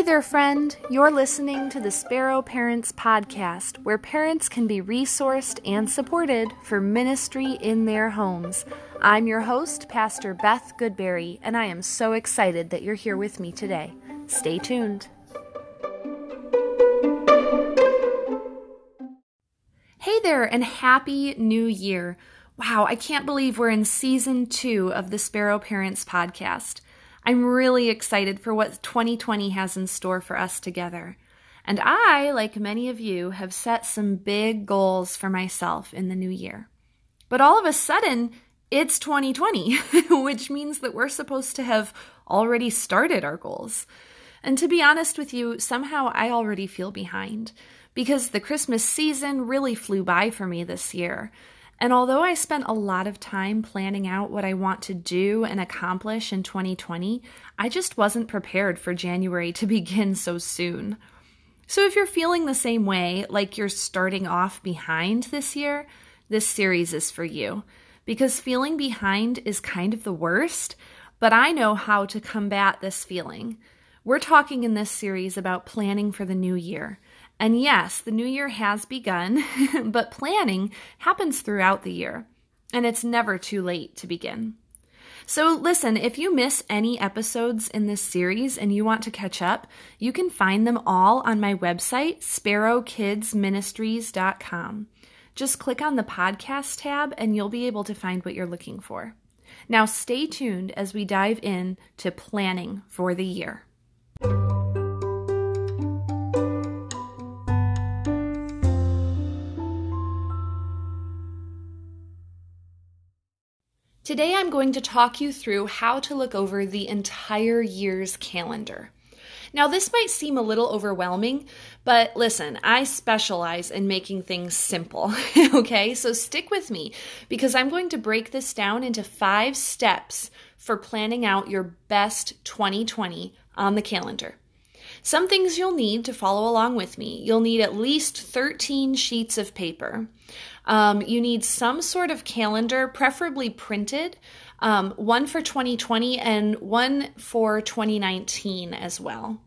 Hey there, friend. You're listening to the Sparrow Parents Podcast, where parents can be resourced and supported for ministry in their homes. I'm your host, Pastor Beth Goodberry, and I am so excited that you're here with me today. Stay tuned. Hey there, and Happy New Year. Wow, I can't believe we're in season two of the Sparrow Parents Podcast. I'm really excited for what 2020 has in store for us together. And I, like many of you, have set some big goals for myself in the new year. But all of a sudden, it's 2020, which means that we're supposed to have already started our goals. And to be honest with you, somehow I already feel behind because the Christmas season really flew by for me this year. And although I spent a lot of time planning out what I want to do and accomplish in 2020, I just wasn't prepared for January to begin so soon. So if you're feeling the same way, like you're starting off behind this year, this series is for you. Because feeling behind is kind of the worst, but I know how to combat this feeling. We're talking in this series about planning for the new year. And yes, the new year has begun, but planning happens throughout the year, and it's never too late to begin. So, listen, if you miss any episodes in this series and you want to catch up, you can find them all on my website, sparrowkidsministries.com. Just click on the podcast tab and you'll be able to find what you're looking for. Now, stay tuned as we dive in to planning for the year. Today, I'm going to talk you through how to look over the entire year's calendar. Now, this might seem a little overwhelming, but listen, I specialize in making things simple, okay? So stick with me because I'm going to break this down into five steps for planning out your best 2020 on the calendar. Some things you'll need to follow along with me. You'll need at least 13 sheets of paper. Um, you need some sort of calendar, preferably printed, um, one for 2020 and one for 2019 as well.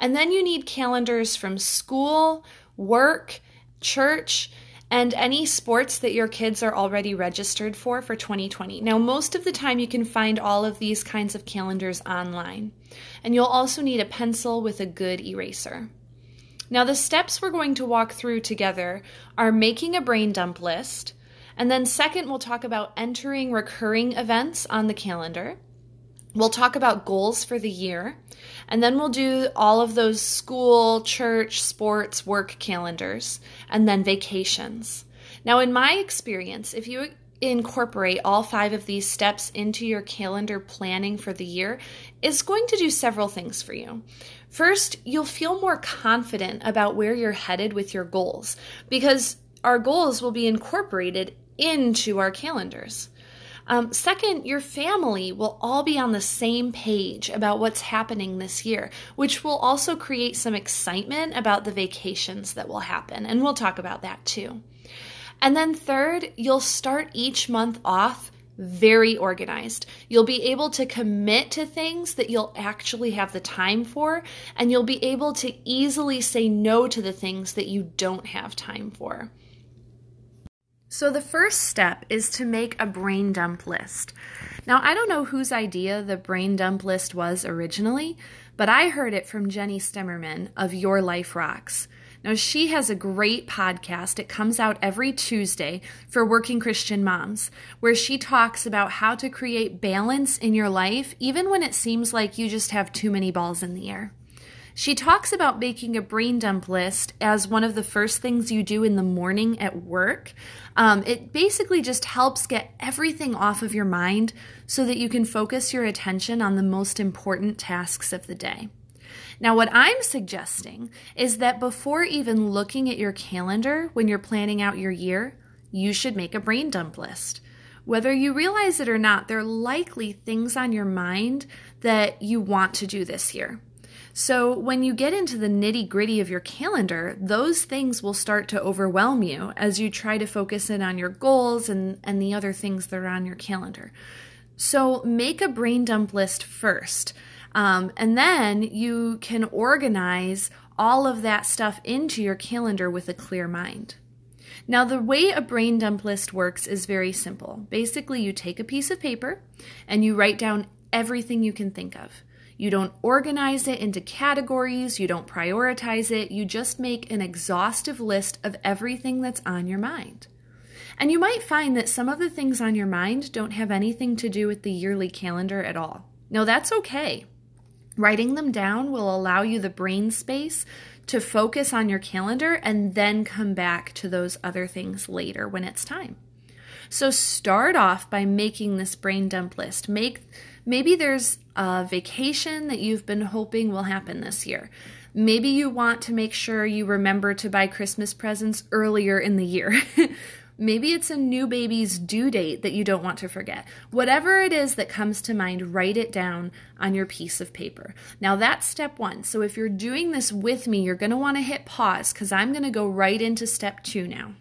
And then you need calendars from school, work, church, and any sports that your kids are already registered for for 2020. Now, most of the time, you can find all of these kinds of calendars online. And you'll also need a pencil with a good eraser. Now, the steps we're going to walk through together are making a brain dump list, and then second, we'll talk about entering recurring events on the calendar. We'll talk about goals for the year, and then we'll do all of those school, church, sports, work calendars, and then vacations. Now, in my experience, if you incorporate all five of these steps into your calendar planning for the year, it's going to do several things for you. First, you'll feel more confident about where you're headed with your goals because our goals will be incorporated into our calendars. Um, second, your family will all be on the same page about what's happening this year, which will also create some excitement about the vacations that will happen. And we'll talk about that too. And then, third, you'll start each month off very organized. You'll be able to commit to things that you'll actually have the time for, and you'll be able to easily say no to the things that you don't have time for. So, the first step is to make a brain dump list. Now, I don't know whose idea the brain dump list was originally, but I heard it from Jenny Stemmerman of Your Life Rocks. Now, she has a great podcast. It comes out every Tuesday for working Christian moms, where she talks about how to create balance in your life, even when it seems like you just have too many balls in the air. She talks about making a brain dump list as one of the first things you do in the morning at work. Um, it basically just helps get everything off of your mind so that you can focus your attention on the most important tasks of the day. Now, what I'm suggesting is that before even looking at your calendar when you're planning out your year, you should make a brain dump list. Whether you realize it or not, there are likely things on your mind that you want to do this year. So, when you get into the nitty gritty of your calendar, those things will start to overwhelm you as you try to focus in on your goals and, and the other things that are on your calendar. So, make a brain dump list first. Um, and then you can organize all of that stuff into your calendar with a clear mind. Now, the way a brain dump list works is very simple. Basically, you take a piece of paper and you write down everything you can think of. You don't organize it into categories, you don't prioritize it, you just make an exhaustive list of everything that's on your mind. And you might find that some of the things on your mind don't have anything to do with the yearly calendar at all. Now, that's okay. Writing them down will allow you the brain space to focus on your calendar and then come back to those other things later when it's time. So start off by making this brain dump list. Make maybe there's a vacation that you've been hoping will happen this year. Maybe you want to make sure you remember to buy Christmas presents earlier in the year. Maybe it's a new baby's due date that you don't want to forget. Whatever it is that comes to mind, write it down on your piece of paper. Now, that's step one. So, if you're doing this with me, you're going to want to hit pause because I'm going to go right into step two now.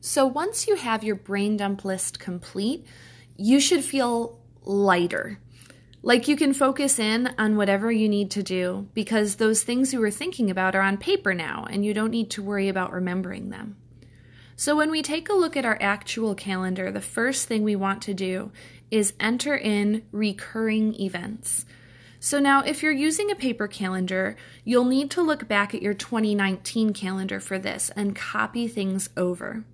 So, once you have your brain dump list complete, you should feel lighter. Like you can focus in on whatever you need to do because those things you were thinking about are on paper now and you don't need to worry about remembering them. So, when we take a look at our actual calendar, the first thing we want to do is enter in recurring events. So, now if you're using a paper calendar, you'll need to look back at your 2019 calendar for this and copy things over.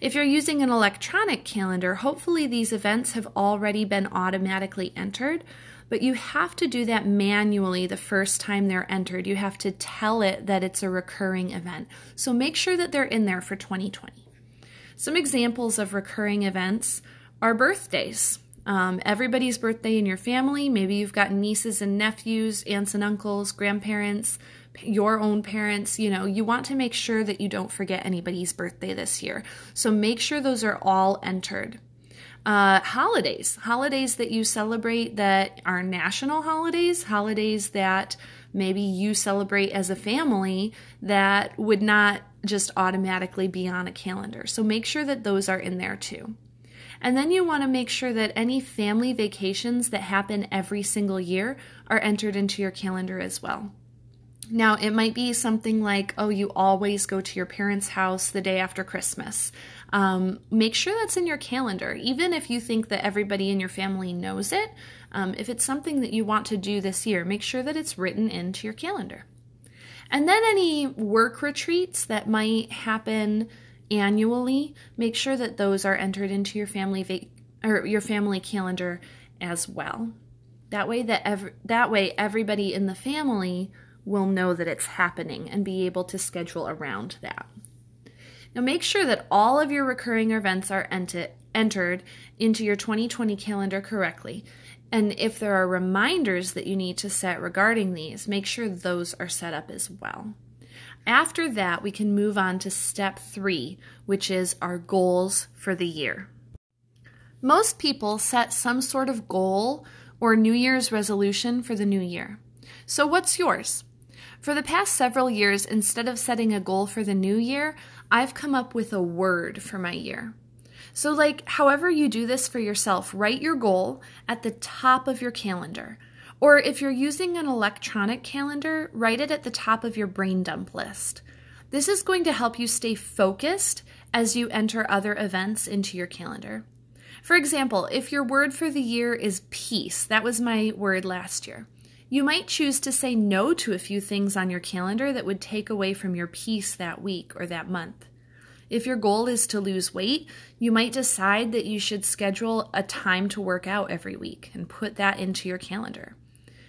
If you're using an electronic calendar, hopefully these events have already been automatically entered, but you have to do that manually the first time they're entered. You have to tell it that it's a recurring event. So make sure that they're in there for 2020. Some examples of recurring events are birthdays. Um, everybody's birthday in your family. Maybe you've got nieces and nephews, aunts and uncles, grandparents, your own parents. You know, you want to make sure that you don't forget anybody's birthday this year. So make sure those are all entered. Uh, holidays, holidays that you celebrate that are national holidays, holidays that maybe you celebrate as a family that would not just automatically be on a calendar. So make sure that those are in there too. And then you want to make sure that any family vacations that happen every single year are entered into your calendar as well. Now, it might be something like, oh, you always go to your parents' house the day after Christmas. Um, make sure that's in your calendar, even if you think that everybody in your family knows it. Um, if it's something that you want to do this year, make sure that it's written into your calendar. And then any work retreats that might happen annually, make sure that those are entered into your family va- or your family calendar as well. That way that ev- that way everybody in the family will know that it's happening and be able to schedule around that. Now make sure that all of your recurring events are ent- entered into your 2020 calendar correctly. And if there are reminders that you need to set regarding these, make sure those are set up as well. After that, we can move on to step three, which is our goals for the year. Most people set some sort of goal or New Year's resolution for the new year. So, what's yours? For the past several years, instead of setting a goal for the new year, I've come up with a word for my year. So, like, however you do this for yourself, write your goal at the top of your calendar. Or if you're using an electronic calendar, write it at the top of your brain dump list. This is going to help you stay focused as you enter other events into your calendar. For example, if your word for the year is peace, that was my word last year. You might choose to say no to a few things on your calendar that would take away from your peace that week or that month. If your goal is to lose weight, you might decide that you should schedule a time to work out every week and put that into your calendar.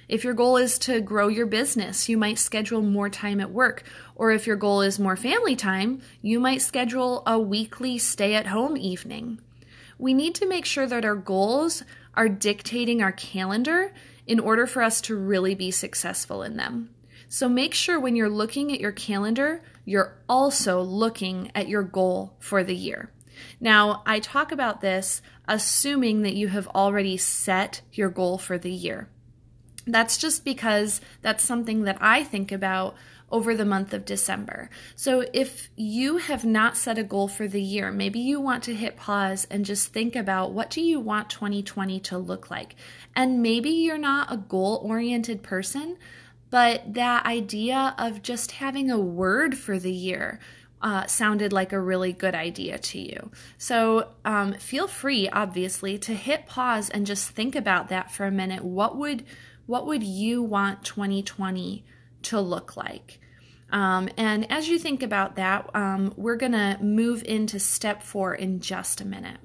If your goal is to grow your business, you might schedule more time at work. Or if your goal is more family time, you might schedule a weekly stay at home evening. We need to make sure that our goals are dictating our calendar in order for us to really be successful in them. So make sure when you're looking at your calendar, you're also looking at your goal for the year. Now, I talk about this assuming that you have already set your goal for the year. That's just because that's something that I think about over the month of December. So if you have not set a goal for the year, maybe you want to hit pause and just think about what do you want 2020 to look like? And maybe you're not a goal-oriented person, but that idea of just having a word for the year uh, sounded like a really good idea to you. So um, feel free, obviously, to hit pause and just think about that for a minute. What would what would you want 2020 to look like? Um, and as you think about that, um, we're to move into step four in just a minute.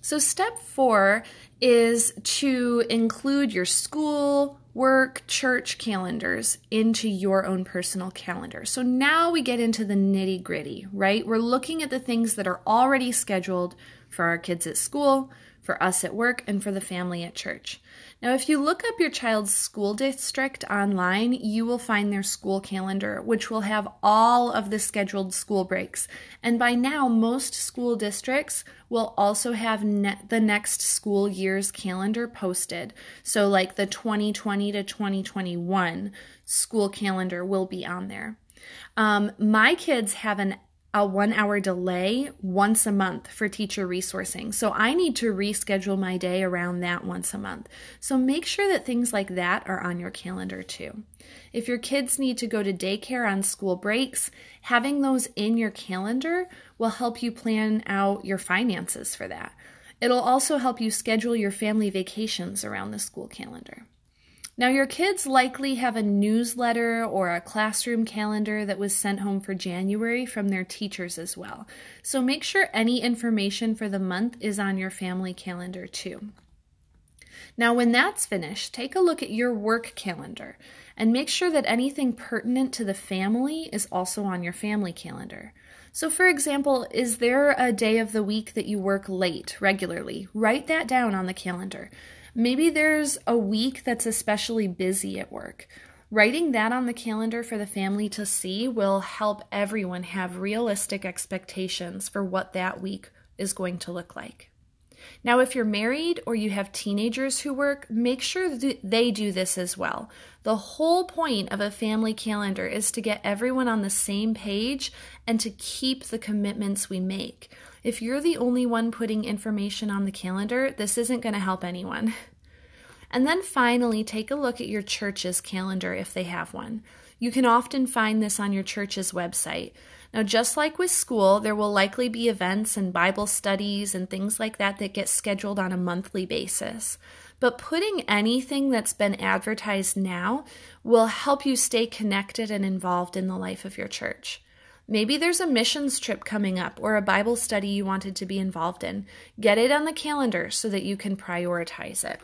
So, step four is to include your school, work, church calendars into your own personal calendar. So now we get into the nitty gritty, right? We're looking at the things that are already scheduled for our kids at school, for us at work, and for the family at church. Now, if you look up your child's school district online, you will find their school calendar, which will have all of the scheduled school breaks. And by now, most school districts will also have ne- the next school year's calendar posted. So, like the 2020 to 2021 school calendar will be on there. Um, my kids have an a one hour delay once a month for teacher resourcing. So I need to reschedule my day around that once a month. So make sure that things like that are on your calendar too. If your kids need to go to daycare on school breaks, having those in your calendar will help you plan out your finances for that. It'll also help you schedule your family vacations around the school calendar. Now, your kids likely have a newsletter or a classroom calendar that was sent home for January from their teachers as well. So make sure any information for the month is on your family calendar too. Now, when that's finished, take a look at your work calendar and make sure that anything pertinent to the family is also on your family calendar. So, for example, is there a day of the week that you work late regularly? Write that down on the calendar. Maybe there's a week that's especially busy at work. Writing that on the calendar for the family to see will help everyone have realistic expectations for what that week is going to look like. Now, if you're married or you have teenagers who work, make sure that they do this as well. The whole point of a family calendar is to get everyone on the same page and to keep the commitments we make. If you're the only one putting information on the calendar, this isn't going to help anyone. And then finally, take a look at your church's calendar if they have one. You can often find this on your church's website. Now, just like with school, there will likely be events and Bible studies and things like that that get scheduled on a monthly basis. But putting anything that's been advertised now will help you stay connected and involved in the life of your church. Maybe there's a missions trip coming up or a Bible study you wanted to be involved in. Get it on the calendar so that you can prioritize it.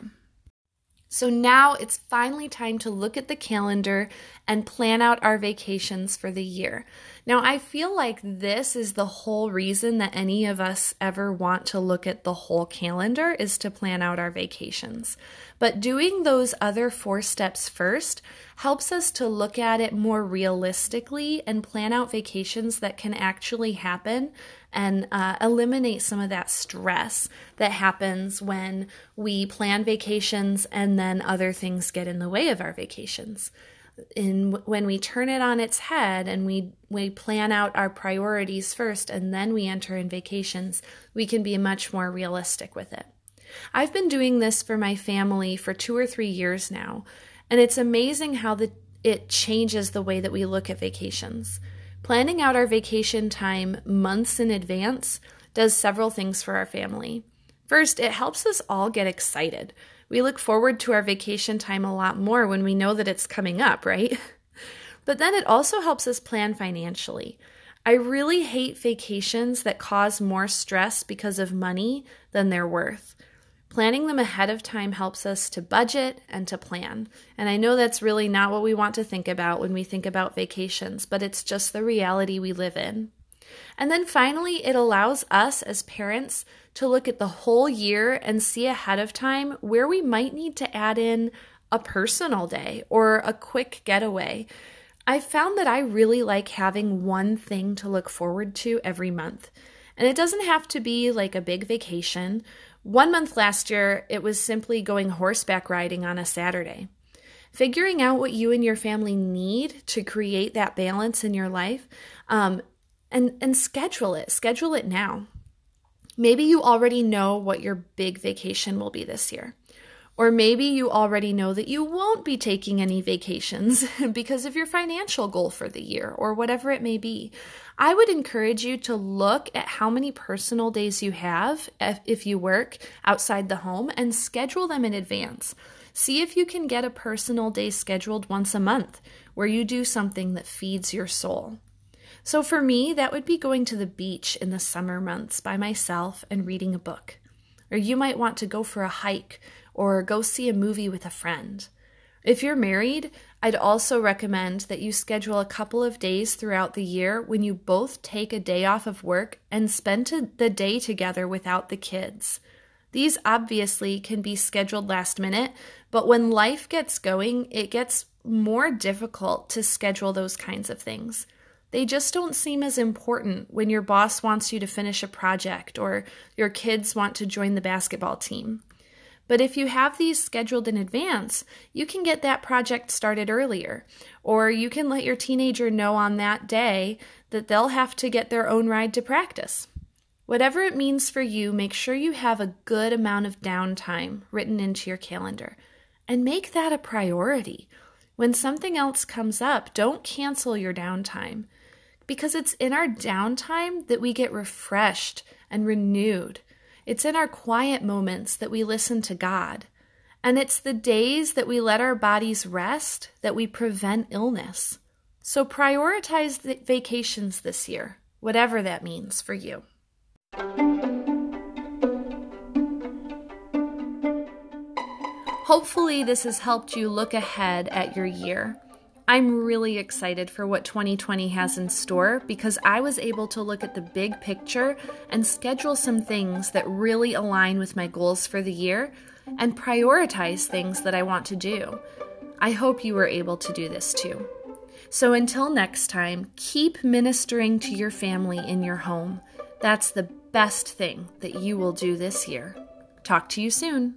So now it's finally time to look at the calendar and plan out our vacations for the year. Now, I feel like this is the whole reason that any of us ever want to look at the whole calendar is to plan out our vacations. But doing those other four steps first helps us to look at it more realistically and plan out vacations that can actually happen and uh, eliminate some of that stress that happens when we plan vacations and then other things get in the way of our vacations. In when we turn it on its head and we we plan out our priorities first and then we enter in vacations, we can be much more realistic with it. I've been doing this for my family for 2 or 3 years now, and it's amazing how the it changes the way that we look at vacations. Planning out our vacation time months in advance does several things for our family. First, it helps us all get excited. We look forward to our vacation time a lot more when we know that it's coming up, right? But then it also helps us plan financially. I really hate vacations that cause more stress because of money than they're worth. Planning them ahead of time helps us to budget and to plan. And I know that's really not what we want to think about when we think about vacations, but it's just the reality we live in. And then finally, it allows us as parents to look at the whole year and see ahead of time where we might need to add in a personal day or a quick getaway. I found that I really like having one thing to look forward to every month. And it doesn't have to be like a big vacation one month last year, it was simply going horseback riding on a Saturday. figuring out what you and your family need to create that balance in your life um, and, and schedule it. Schedule it now. Maybe you already know what your big vacation will be this year. Or maybe you already know that you won't be taking any vacations because of your financial goal for the year or whatever it may be. I would encourage you to look at how many personal days you have if you work outside the home and schedule them in advance. See if you can get a personal day scheduled once a month where you do something that feeds your soul. So for me, that would be going to the beach in the summer months by myself and reading a book. Or you might want to go for a hike or go see a movie with a friend. If you're married, I'd also recommend that you schedule a couple of days throughout the year when you both take a day off of work and spend the day together without the kids. These obviously can be scheduled last minute, but when life gets going, it gets more difficult to schedule those kinds of things. They just don't seem as important when your boss wants you to finish a project or your kids want to join the basketball team. But if you have these scheduled in advance, you can get that project started earlier. Or you can let your teenager know on that day that they'll have to get their own ride to practice. Whatever it means for you, make sure you have a good amount of downtime written into your calendar and make that a priority. When something else comes up, don't cancel your downtime because it's in our downtime that we get refreshed and renewed. It's in our quiet moments that we listen to God. And it's the days that we let our bodies rest that we prevent illness. So prioritize the vacations this year, whatever that means for you. Hopefully, this has helped you look ahead at your year. I'm really excited for what 2020 has in store because I was able to look at the big picture and schedule some things that really align with my goals for the year and prioritize things that I want to do. I hope you were able to do this too. So until next time, keep ministering to your family in your home. That's the best thing that you will do this year. Talk to you soon.